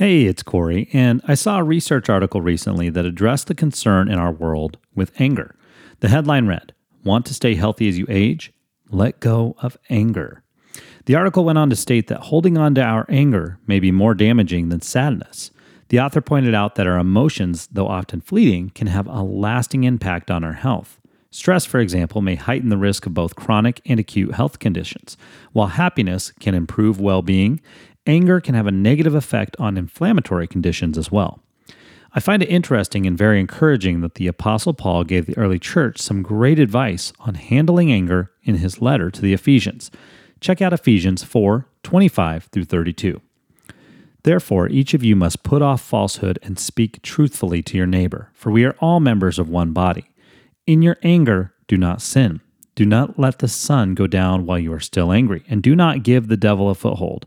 Hey, it's Corey, and I saw a research article recently that addressed the concern in our world with anger. The headline read Want to stay healthy as you age? Let go of anger. The article went on to state that holding on to our anger may be more damaging than sadness. The author pointed out that our emotions, though often fleeting, can have a lasting impact on our health. Stress, for example, may heighten the risk of both chronic and acute health conditions, while happiness can improve well being anger can have a negative effect on inflammatory conditions as well. I find it interesting and very encouraging that the Apostle Paul gave the early church some great advice on handling anger in his letter to the Ephesians. Check out Ephesians 4 25 through 32. Therefore, each of you must put off falsehood and speak truthfully to your neighbor, for we are all members of one body. In your anger, do not sin. Do not let the sun go down while you are still angry, and do not give the devil a foothold.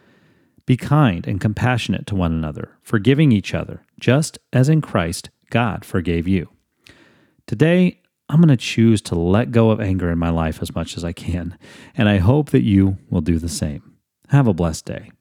Be kind and compassionate to one another, forgiving each other, just as in Christ God forgave you. Today, I'm going to choose to let go of anger in my life as much as I can, and I hope that you will do the same. Have a blessed day.